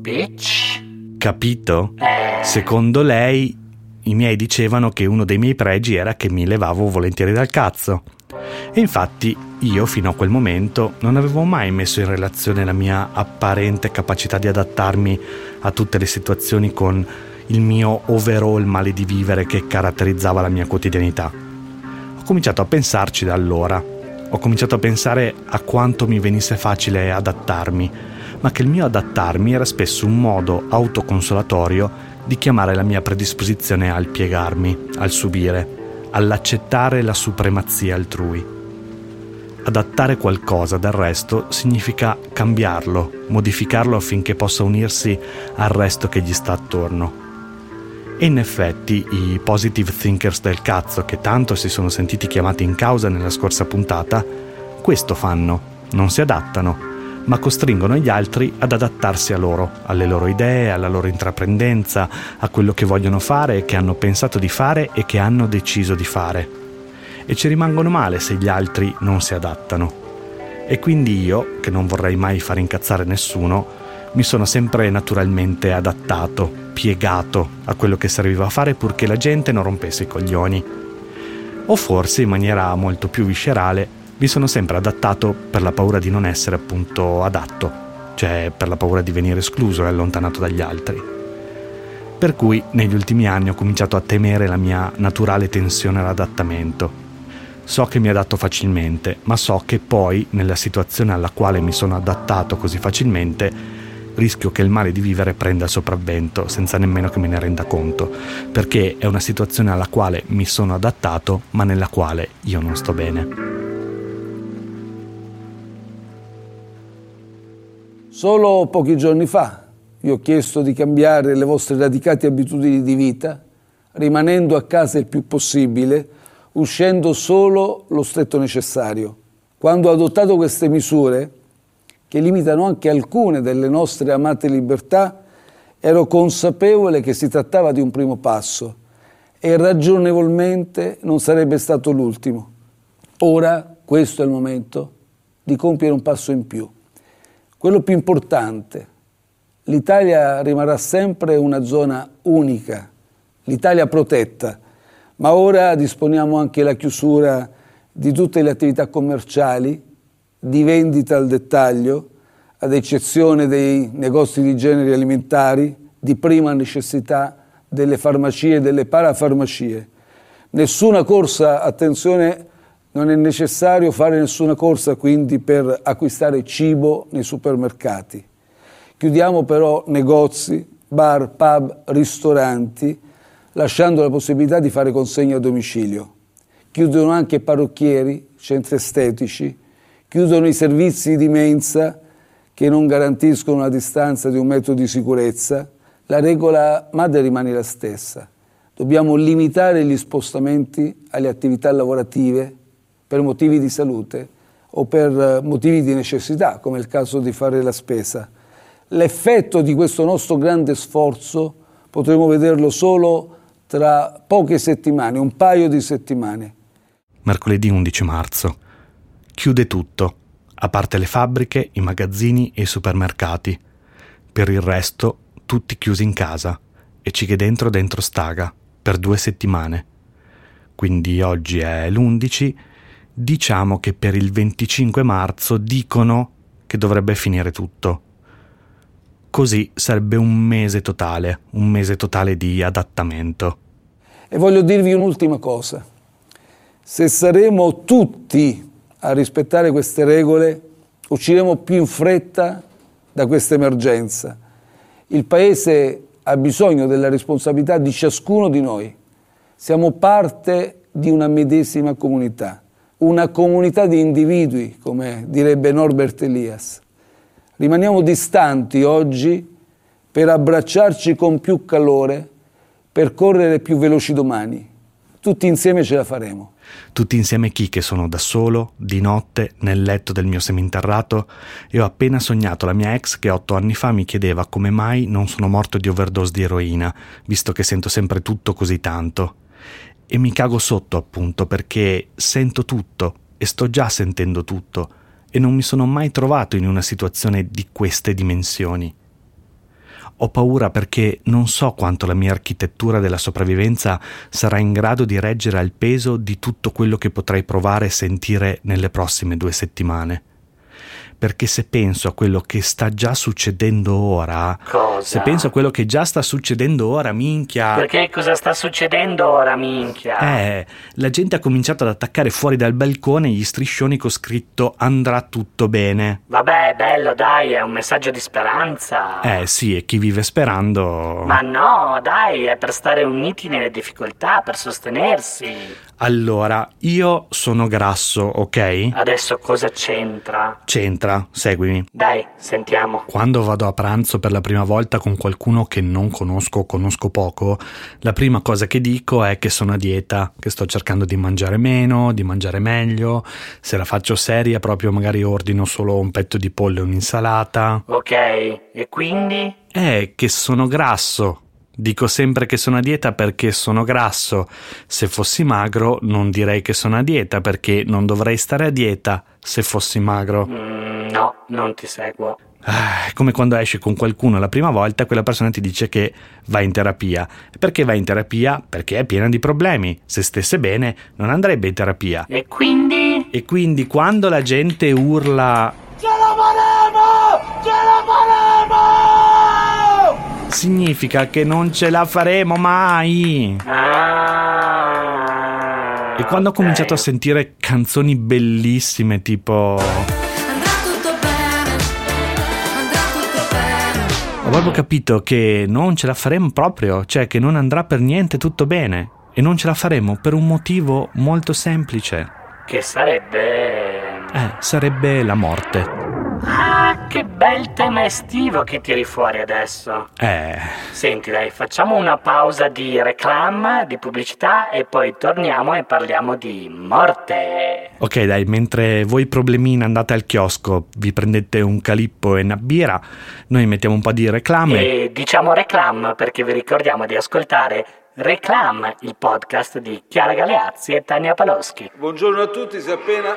Bitch. Capito? Secondo lei, i miei dicevano che uno dei miei pregi era che mi levavo volentieri dal cazzo. E infatti io fino a quel momento non avevo mai messo in relazione la mia apparente capacità di adattarmi a tutte le situazioni con il mio overall male di vivere che caratterizzava la mia quotidianità. Ho cominciato a pensarci da allora. Ho cominciato a pensare a quanto mi venisse facile adattarmi, ma che il mio adattarmi era spesso un modo autoconsolatorio di chiamare la mia predisposizione al piegarmi, al subire, all'accettare la supremazia altrui. Adattare qualcosa del resto significa cambiarlo, modificarlo affinché possa unirsi al resto che gli sta attorno. E in effetti i positive thinkers del cazzo che tanto si sono sentiti chiamati in causa nella scorsa puntata, questo fanno, non si adattano, ma costringono gli altri ad adattarsi a loro, alle loro idee, alla loro intraprendenza, a quello che vogliono fare, che hanno pensato di fare e che hanno deciso di fare. E ci rimangono male se gli altri non si adattano. E quindi io, che non vorrei mai far incazzare nessuno, mi sono sempre naturalmente adattato, piegato a quello che serviva a fare purché la gente non rompesse i coglioni. O forse in maniera molto più viscerale mi sono sempre adattato per la paura di non essere appunto adatto, cioè per la paura di venire escluso e allontanato dagli altri. Per cui negli ultimi anni ho cominciato a temere la mia naturale tensione all'adattamento. So che mi adatto facilmente, ma so che poi, nella situazione alla quale mi sono adattato così facilmente, rischio che il male di vivere prenda il sopravvento senza nemmeno che me ne renda conto, perché è una situazione alla quale mi sono adattato, ma nella quale io non sto bene. Solo pochi giorni fa vi ho chiesto di cambiare le vostre radicate abitudini di vita, rimanendo a casa il più possibile, uscendo solo lo stretto necessario. Quando ho adottato queste misure, che limitano anche alcune delle nostre amate libertà, ero consapevole che si trattava di un primo passo e ragionevolmente non sarebbe stato l'ultimo. Ora questo è il momento di compiere un passo in più. Quello più importante, l'Italia rimarrà sempre una zona unica, l'Italia protetta, ma ora disponiamo anche la chiusura di tutte le attività commerciali, di vendita al dettaglio, ad eccezione dei negozi di generi alimentari, di prima necessità, delle farmacie e delle parafarmacie. Nessuna corsa, attenzione, non è necessario fare nessuna corsa quindi per acquistare cibo nei supermercati. Chiudiamo però negozi, bar, pub, ristoranti, lasciando la possibilità di fare consegna a domicilio. Chiudono anche parrucchieri, centri estetici, chiudono i servizi di mensa che non garantiscono una distanza di un metro di sicurezza. La regola madre rimane la stessa. Dobbiamo limitare gli spostamenti alle attività lavorative per motivi di salute o per eh, motivi di necessità, come il caso di fare la spesa. L'effetto di questo nostro grande sforzo potremo vederlo solo tra poche settimane, un paio di settimane. Mercoledì 11 marzo. Chiude tutto, a parte le fabbriche, i magazzini e i supermercati. Per il resto, tutti chiusi in casa e ci che dentro dentro staga per due settimane. Quindi oggi è l'11 diciamo che per il 25 marzo dicono che dovrebbe finire tutto. Così sarebbe un mese totale, un mese totale di adattamento. E voglio dirvi un'ultima cosa. Se saremo tutti a rispettare queste regole, usciremo più in fretta da questa emergenza. Il Paese ha bisogno della responsabilità di ciascuno di noi. Siamo parte di una medesima comunità, una comunità di individui, come direbbe Norbert Elias. Rimaniamo distanti oggi per abbracciarci con più calore, per correre più veloci domani. Tutti insieme ce la faremo. Tutti insieme chi che sono da solo, di notte, nel letto del mio seminterrato e ho appena sognato la mia ex che otto anni fa mi chiedeva come mai non sono morto di overdose di eroina, visto che sento sempre tutto così tanto. E mi cago sotto appunto perché sento tutto e sto già sentendo tutto e non mi sono mai trovato in una situazione di queste dimensioni. Ho paura perché non so quanto la mia architettura della sopravvivenza sarà in grado di reggere al peso di tutto quello che potrei provare e sentire nelle prossime due settimane perché se penso a quello che sta già succedendo ora, Cosa? se penso a quello che già sta succedendo ora, minchia. Perché cosa sta succedendo ora, minchia? Eh, la gente ha cominciato ad attaccare fuori dal balcone gli striscioni con scritto andrà tutto bene. Vabbè, bello, dai, è un messaggio di speranza. Eh sì, e chi vive sperando. Ma no, dai, è per stare uniti nelle difficoltà, per sostenersi. Allora, io sono grasso, ok? Adesso cosa c'entra? C'entra, seguimi. Dai, sentiamo. Quando vado a pranzo per la prima volta con qualcuno che non conosco o conosco poco, la prima cosa che dico è che sono a dieta, che sto cercando di mangiare meno, di mangiare meglio. Se la faccio seria, proprio magari ordino solo un petto di pollo e un'insalata. Ok, e quindi? È che sono grasso. Dico sempre che sono a dieta perché sono grasso. Se fossi magro non direi che sono a dieta perché non dovrei stare a dieta se fossi magro. Mm, no, non ti seguo. Ah, è come quando esci con qualcuno la prima volta, quella persona ti dice che va in terapia. Perché va in terapia? Perché è piena di problemi. Se stesse bene, non andrebbe in terapia. E quindi? E quindi quando la gente urla Ce la faremo! Ce la faremo! Significa che non ce la faremo mai. E quando ho cominciato a sentire canzoni bellissime tipo Ho proprio capito che non ce la faremo proprio, cioè che non andrà per niente tutto bene. E non ce la faremo per un motivo molto semplice. Che sarebbe... Eh, sarebbe la morte. Ah, che bel tema estivo che tiri fuori adesso. Eh, Senti, dai, facciamo una pausa di reclam, di pubblicità e poi torniamo e parliamo di morte. ok dai, mentre voi problemine andate al chiosco, vi prendete un calippo e una birra, noi mettiamo un po' di reclame. E diciamo reclam perché vi ricordiamo di ascoltare Reclam, il podcast di Chiara Galeazzi e Tania Paloschi. Buongiorno a tutti, se appena...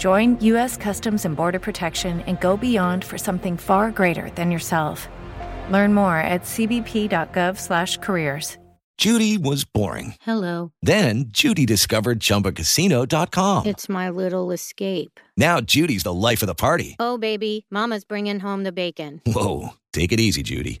Join U.S. Customs and Border Protection and go beyond for something far greater than yourself. Learn more at cbp.gov/careers. Judy was boring. Hello. Then Judy discovered ChumbaCasino.com. It's my little escape. Now Judy's the life of the party. Oh, baby, Mama's bringing home the bacon. Whoa, take it easy, Judy.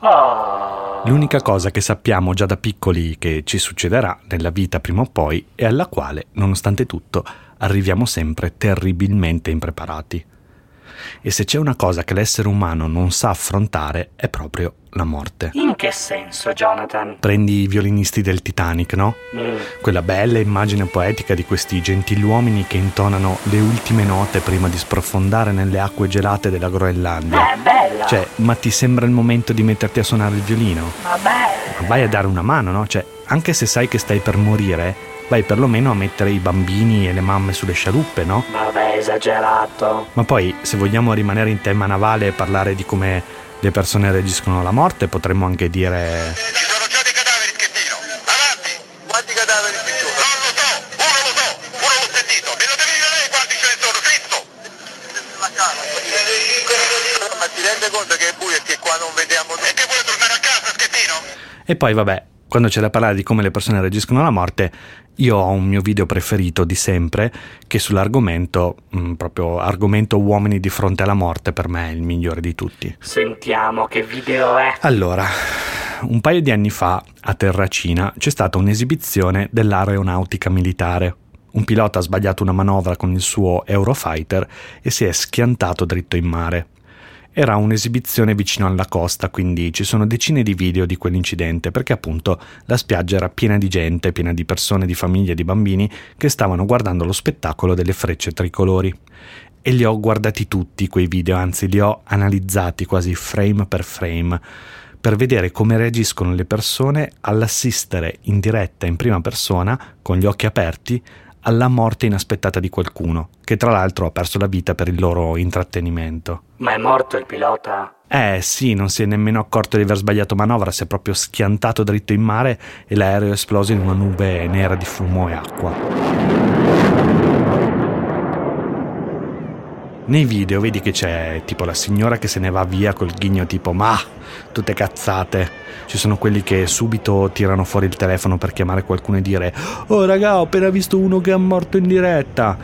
Oh. L'unica cosa che sappiamo già da piccoli che ci succederà nella vita prima o poi e alla quale, nonostante tutto, arriviamo sempre terribilmente impreparati. E se c'è una cosa che l'essere umano non sa affrontare è proprio la morte. In che senso, Jonathan? Prendi i violinisti del Titanic, no? Mm. Quella bella immagine poetica di questi gentiluomini che intonano le ultime note prima di sprofondare nelle acque gelate della Groenlandia. È bella. Cioè, ma ti sembra il momento di metterti a suonare il violino? Vabbè. Ma vai a dare una mano, no? Cioè, anche se sai che stai per morire, vai perlomeno a mettere i bambini e le mamme sulle scialuppe, no? Vabbè, esagerato. Ma poi, se vogliamo rimanere in tema navale e parlare di come le persone reagiscono alla morte, potremmo anche dire... Ma ti rende conto che è buio e che qua non vediamo E che vuole tornare a casa, schettino? E poi, vabbè, quando c'è da parlare di come le persone reagiscono alla morte, io ho un mio video preferito di sempre che sull'argomento, mh, proprio argomento uomini di fronte alla morte, per me è il migliore di tutti. Sentiamo che video è. Allora, un paio di anni fa a Terracina c'è stata un'esibizione dell'aeronautica militare. Un pilota ha sbagliato una manovra con il suo Eurofighter e si è schiantato dritto in mare. Era un'esibizione vicino alla costa, quindi ci sono decine di video di quell'incidente perché appunto la spiaggia era piena di gente, piena di persone, di famiglie, di bambini che stavano guardando lo spettacolo delle frecce tricolori. E li ho guardati tutti quei video, anzi li ho analizzati quasi frame per frame per vedere come reagiscono le persone all'assistere in diretta in prima persona, con gli occhi aperti, alla morte inaspettata di qualcuno, che tra l'altro ha perso la vita per il loro intrattenimento. Ma è morto il pilota? Eh sì, non si è nemmeno accorto di aver sbagliato manovra, si è proprio schiantato dritto in mare e l'aereo è esploso in una nube nera di fumo e acqua. Nei video vedi che c'è tipo la signora che se ne va via col ghigno tipo ma tutte cazzate. Ci sono quelli che subito tirano fuori il telefono per chiamare qualcuno e dire oh raga ho appena visto uno che è morto in diretta.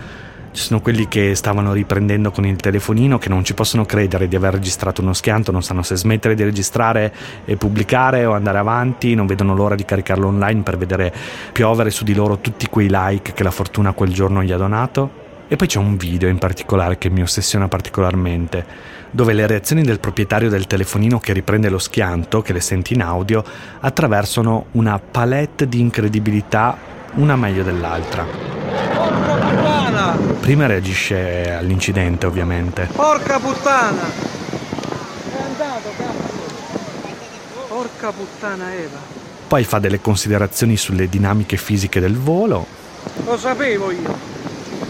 Ci sono quelli che stavano riprendendo con il telefonino che non ci possono credere di aver registrato uno schianto, non sanno se smettere di registrare e pubblicare o andare avanti, non vedono l'ora di caricarlo online per vedere piovere su di loro tutti quei like che la fortuna quel giorno gli ha donato. E poi c'è un video in particolare che mi ossessiona particolarmente, dove le reazioni del proprietario del telefonino che riprende lo schianto, che le senti in audio, attraversano una palette di incredibilità, una meglio dell'altra. Porca puttana! Prima reagisce all'incidente, ovviamente. Porca puttana! È andato, cazzo! Porca puttana Eva! Poi fa delle considerazioni sulle dinamiche fisiche del volo. Lo sapevo io!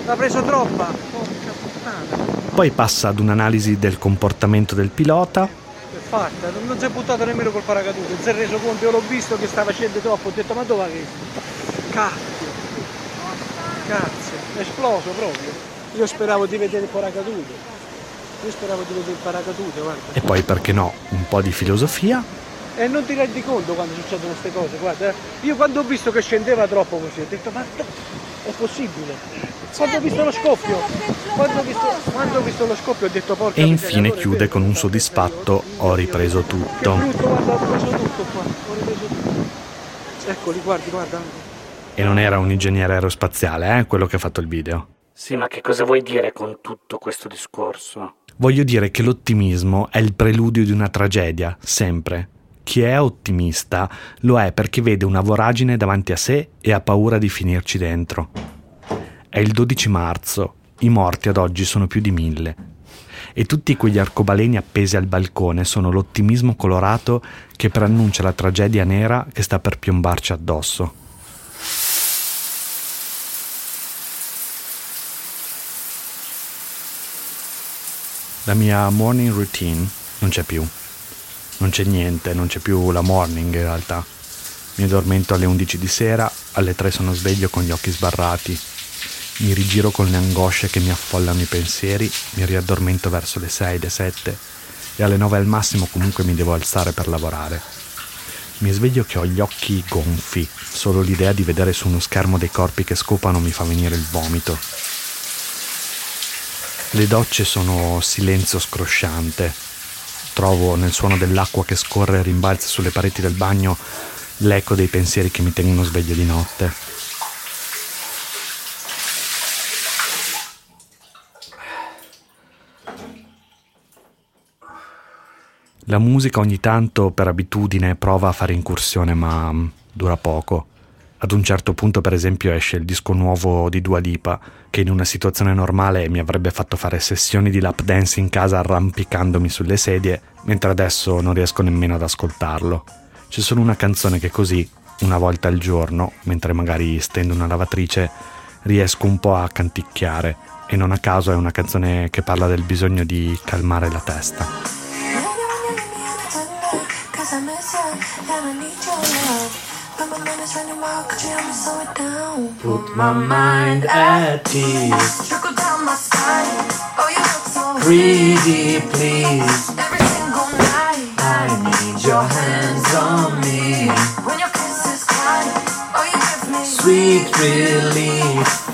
L'ha preso troppa! Porca puttana! Poi passa ad un'analisi del comportamento del pilota. È fatta, non, si è buttato nemmeno col paracadute, non si è reso conto, io l'ho visto che stava scendendo troppo, ho detto ma dove che? Cazzo! Cazzo, è esploso proprio. Io speravo di vedere il paracadute. Io speravo di vedere il paracadute, guarda. E poi, perché no, un po' di filosofia. E non ti rendi conto quando succedono queste cose, guarda. eh. Io quando ho visto che scendeva troppo così, ho detto ma è possibile. Quando ho visto lo scoppio, quando ho visto, quando ho visto lo scoppio ho detto porca E miseria, infine allora chiude con un soddisfatto ho ripreso Che tutto. brutto, guarda, ho preso tutto qua, ho ripreso tutto. Eccoli, guardi, guarda. E non era un ingegnere aerospaziale, eh, quello che ha fatto il video. Sì, ma che cosa vuoi dire con tutto questo discorso? Voglio dire che l'ottimismo è il preludio di una tragedia, sempre. Chi è ottimista lo è perché vede una voragine davanti a sé e ha paura di finirci dentro. È il 12 marzo, i morti ad oggi sono più di mille. E tutti quegli arcobaleni appesi al balcone sono l'ottimismo colorato che preannuncia la tragedia nera che sta per piombarci addosso. La mia morning routine non c'è più. Non c'è niente, non c'è più la morning in realtà. Mi addormento alle 11 di sera, alle 3 sono sveglio con gli occhi sbarrati. Mi rigiro con le angosce che mi affollano i pensieri, mi riaddormento verso le 6, le 7 e alle 9 al massimo comunque mi devo alzare per lavorare. Mi sveglio che ho gli occhi gonfi, solo l'idea di vedere su uno schermo dei corpi che scopano mi fa venire il vomito. Le docce sono silenzio scrosciante trovo nel suono dell'acqua che scorre e rimbalza sulle pareti del bagno l'eco dei pensieri che mi tengono sveglio di notte. La musica ogni tanto per abitudine prova a fare incursione ma dura poco. Ad un certo punto, per esempio, esce il disco nuovo di Dua Lipa, che in una situazione normale mi avrebbe fatto fare sessioni di lap dance in casa arrampicandomi sulle sedie, mentre adesso non riesco nemmeno ad ascoltarlo. C'è solo una canzone che così, una volta al giorno, mentre magari stendo una lavatrice, riesco un po' a canticchiare e non a caso è una canzone che parla del bisogno di calmare la testa. Put my mind at ease. Pretty please. I need your hands on me. Sweet relief.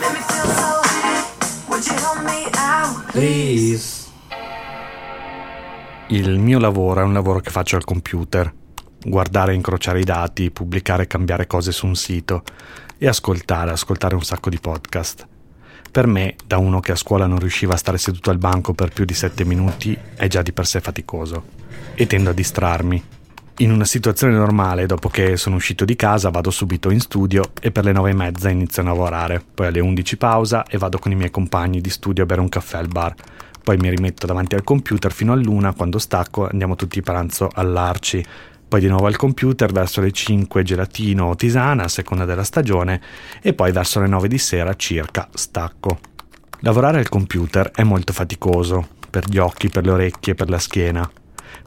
Please. Il mio lavoro è un lavoro che faccio al computer. Guardare e incrociare i dati, pubblicare e cambiare cose su un sito e ascoltare, ascoltare un sacco di podcast. Per me, da uno che a scuola non riusciva a stare seduto al banco per più di sette minuti, è già di per sé faticoso. E tendo a distrarmi. In una situazione normale, dopo che sono uscito di casa, vado subito in studio e per le nove e mezza inizio a lavorare. Poi alle undici pausa e vado con i miei compagni di studio a bere un caffè al bar. Poi mi rimetto davanti al computer fino all'una, quando stacco andiamo tutti a pranzo all'Arci. Poi di nuovo al computer verso le 5 gelatino o tisana a seconda della stagione e poi verso le 9 di sera circa stacco. Lavorare al computer è molto faticoso, per gli occhi, per le orecchie, per la schiena.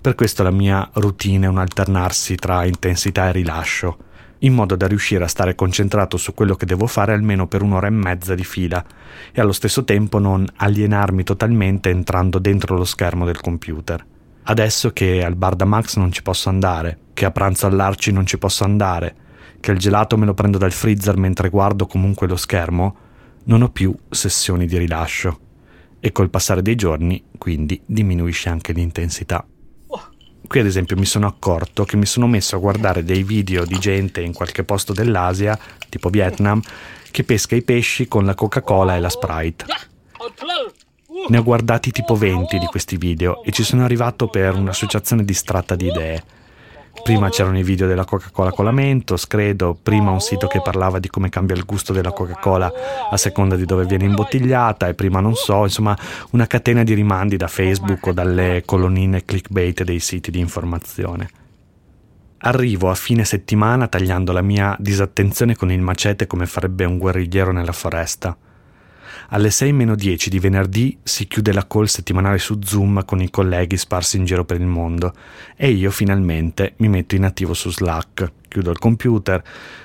Per questo la mia routine è un alternarsi tra intensità e rilascio, in modo da riuscire a stare concentrato su quello che devo fare almeno per un'ora e mezza di fila e allo stesso tempo non alienarmi totalmente entrando dentro lo schermo del computer. Adesso che al bar da Max non ci posso andare, che a pranzo all'Arci non ci posso andare, che il gelato me lo prendo dal freezer mentre guardo comunque lo schermo, non ho più sessioni di rilascio e col passare dei giorni quindi diminuisce anche l'intensità. Qui ad esempio mi sono accorto che mi sono messo a guardare dei video di gente in qualche posto dell'Asia, tipo Vietnam, che pesca i pesci con la Coca-Cola e la Sprite. Ne ho guardati tipo 20 di questi video e ci sono arrivato per un'associazione distratta di idee. Prima c'erano i video della Coca-Cola con la Mentos, credo, prima un sito che parlava di come cambia il gusto della Coca-Cola a seconda di dove viene imbottigliata e prima non so, insomma una catena di rimandi da Facebook o dalle colonnine clickbait dei siti di informazione. Arrivo a fine settimana tagliando la mia disattenzione con il macete come farebbe un guerrigliero nella foresta. Alle 6 meno 10 di venerdì si chiude la call settimanale su Zoom con i colleghi sparsi in giro per il mondo. E io finalmente mi metto in attivo su Slack, chiudo il computer,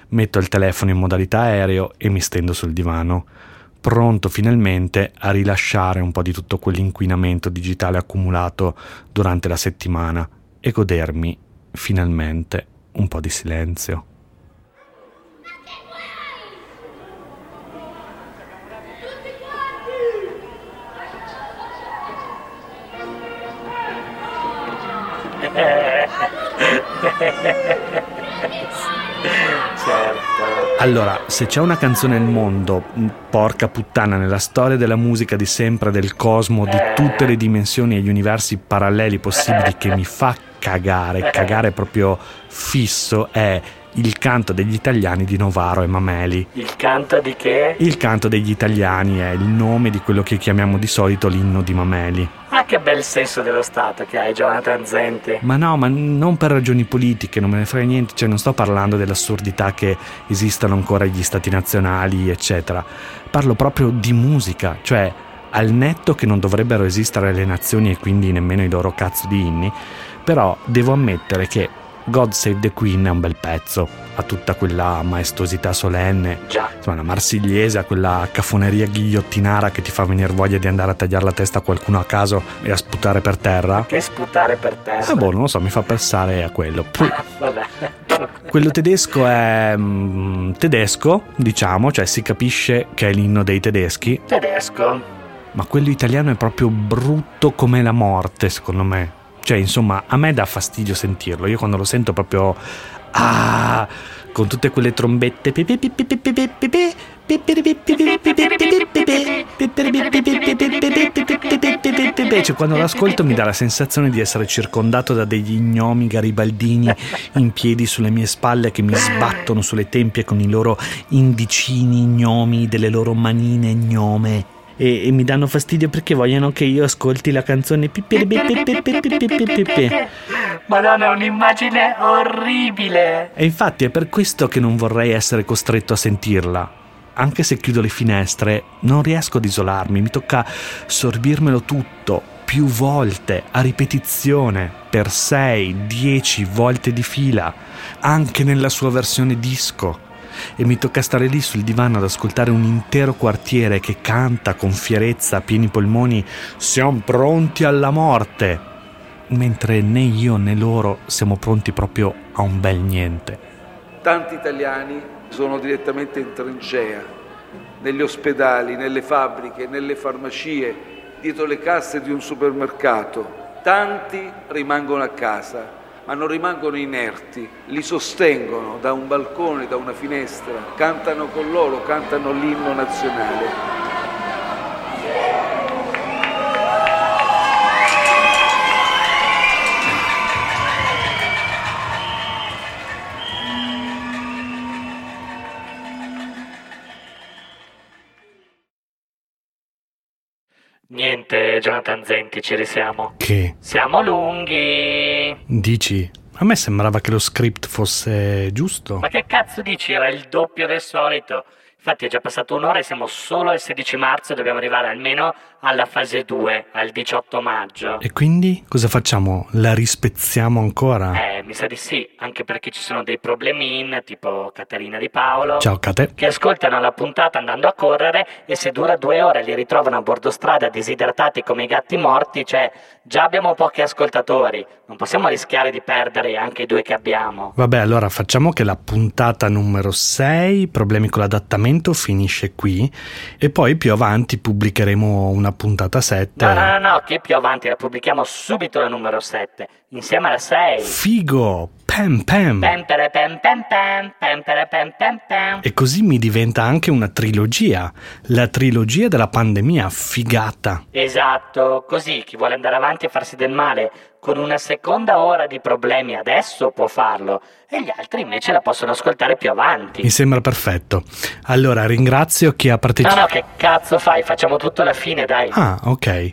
metto il telefono in modalità aereo e mi stendo sul divano, pronto finalmente a rilasciare un po' di tutto quell'inquinamento digitale accumulato durante la settimana e godermi finalmente un po' di silenzio. Certo. Allora, se c'è una canzone nel mondo, porca puttana, nella storia della musica di sempre, del cosmo, di tutte le dimensioni e gli universi paralleli possibili che mi fa cagare, cagare proprio fisso, è il canto degli italiani di Novaro e Mameli. Il canto di che? Il canto degli italiani è il nome di quello che chiamiamo di solito l'inno di Mameli. Ah, che bel senso dello Stato che hai, Jonathan Zente. Ma no, ma non per ragioni politiche, non me ne frega niente, cioè non sto parlando dell'assurdità che esistano ancora gli stati nazionali, eccetera. Parlo proprio di musica, cioè al netto che non dovrebbero esistere le nazioni e quindi nemmeno i loro cazzo di inni, però devo ammettere che God Save the Queen è un bel pezzo, ha tutta quella maestosità solenne, Già. insomma la marsigliese, ha quella cafoneria ghigliottinara che ti fa venire voglia di andare a tagliare la testa a qualcuno a caso e a sputare per terra. Che sputare per terra. Ah boh, non lo so, mi fa pensare a quello. Poi, Vabbè. <laughs> quello tedesco è mm, tedesco, diciamo, cioè si capisce che è l'inno dei tedeschi, Tedesco. ma quello italiano è proprio brutto come la morte, secondo me. Cioè, insomma, a me dà fastidio sentirlo. Io quando lo sento proprio ah, con tutte quelle trombette invece quando l'ascolto mi dà la sensazione di essere circondato da degli gnomi garibaldini in piedi sulle mie spalle che mi sbattono sulle tempie con i loro indicini gnomi delle loro manine gnome. E, e mi danno fastidio perché vogliono che io ascolti la canzone Madonna, è un'immagine orribile. E infatti è per questo che non vorrei essere costretto a sentirla. Anche se chiudo le finestre, non riesco ad isolarmi, mi tocca sorbirmelo tutto, più volte, a ripetizione, per 6-10 volte di fila, anche nella sua versione disco. E mi tocca stare lì sul divano ad ascoltare un intero quartiere che canta con fierezza a pieni polmoni Siamo pronti alla morte, mentre né io né loro siamo pronti proprio a un bel niente. Tanti italiani sono direttamente in trincea, negli ospedali, nelle fabbriche, nelle farmacie, dietro le casse di un supermercato. Tanti rimangono a casa, ma non rimangono inerti, li sostengono da un balcone, da una finestra, cantano con loro, cantano l'inno nazionale. Niente, Jonathan Zenti, ci risiamo. Che? Siamo lunghi. Dici? A me sembrava che lo script fosse giusto. Ma che cazzo dici? Era il doppio del solito. Infatti è già passato un'ora e siamo solo al 16 marzo e dobbiamo arrivare almeno alla fase 2, al 18 maggio. E quindi cosa facciamo? La rispezziamo ancora? Eh, mi sa di sì, anche perché ci sono dei problemin, tipo Caterina Di Paolo. Ciao Cate. Che ascoltano la puntata andando a correre e se dura due ore li ritrovano a bordo strada disidratati come i gatti morti, cioè già abbiamo pochi ascoltatori, non possiamo rischiare di perdere anche i due che abbiamo. Vabbè, allora facciamo che la puntata numero 6, problemi con l'adattamento, finisce qui e poi più avanti pubblicheremo una puntata 7. No, no, no, no, che più avanti la pubblichiamo subito la numero 7, insieme alla 6. Figo! Pam pam! E così mi diventa anche una trilogia, la trilogia della pandemia, figata. Esatto, così chi vuole andare avanti e farsi del male con una seconda ora di problemi adesso può farlo e gli altri invece la possono ascoltare più avanti. Mi sembra perfetto. Allora ringrazio chi ha partecipato. No, no, che cazzo fai? Facciamo tutto alla fine, dai. Ah, ok.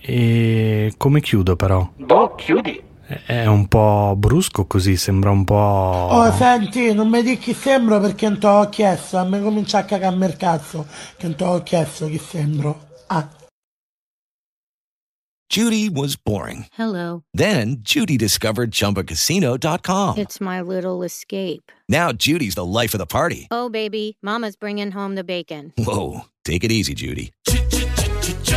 E come chiudo però? Boh, chiudi. È un po' brusco così, sembra un po'... Oh, senti, non mi dici chi sembro perché non te l'ho chiesto, a me comincia a cagare il cazzo, che non te l'ho chiesto chi sembro. Ah. Judy was boring. Hello. Then Judy discovered ChumbaCasino.com. It's my little escape. Now Judy's the life of the party. Oh, baby, Mama's bringing home the bacon. Whoa, take it easy, Judy.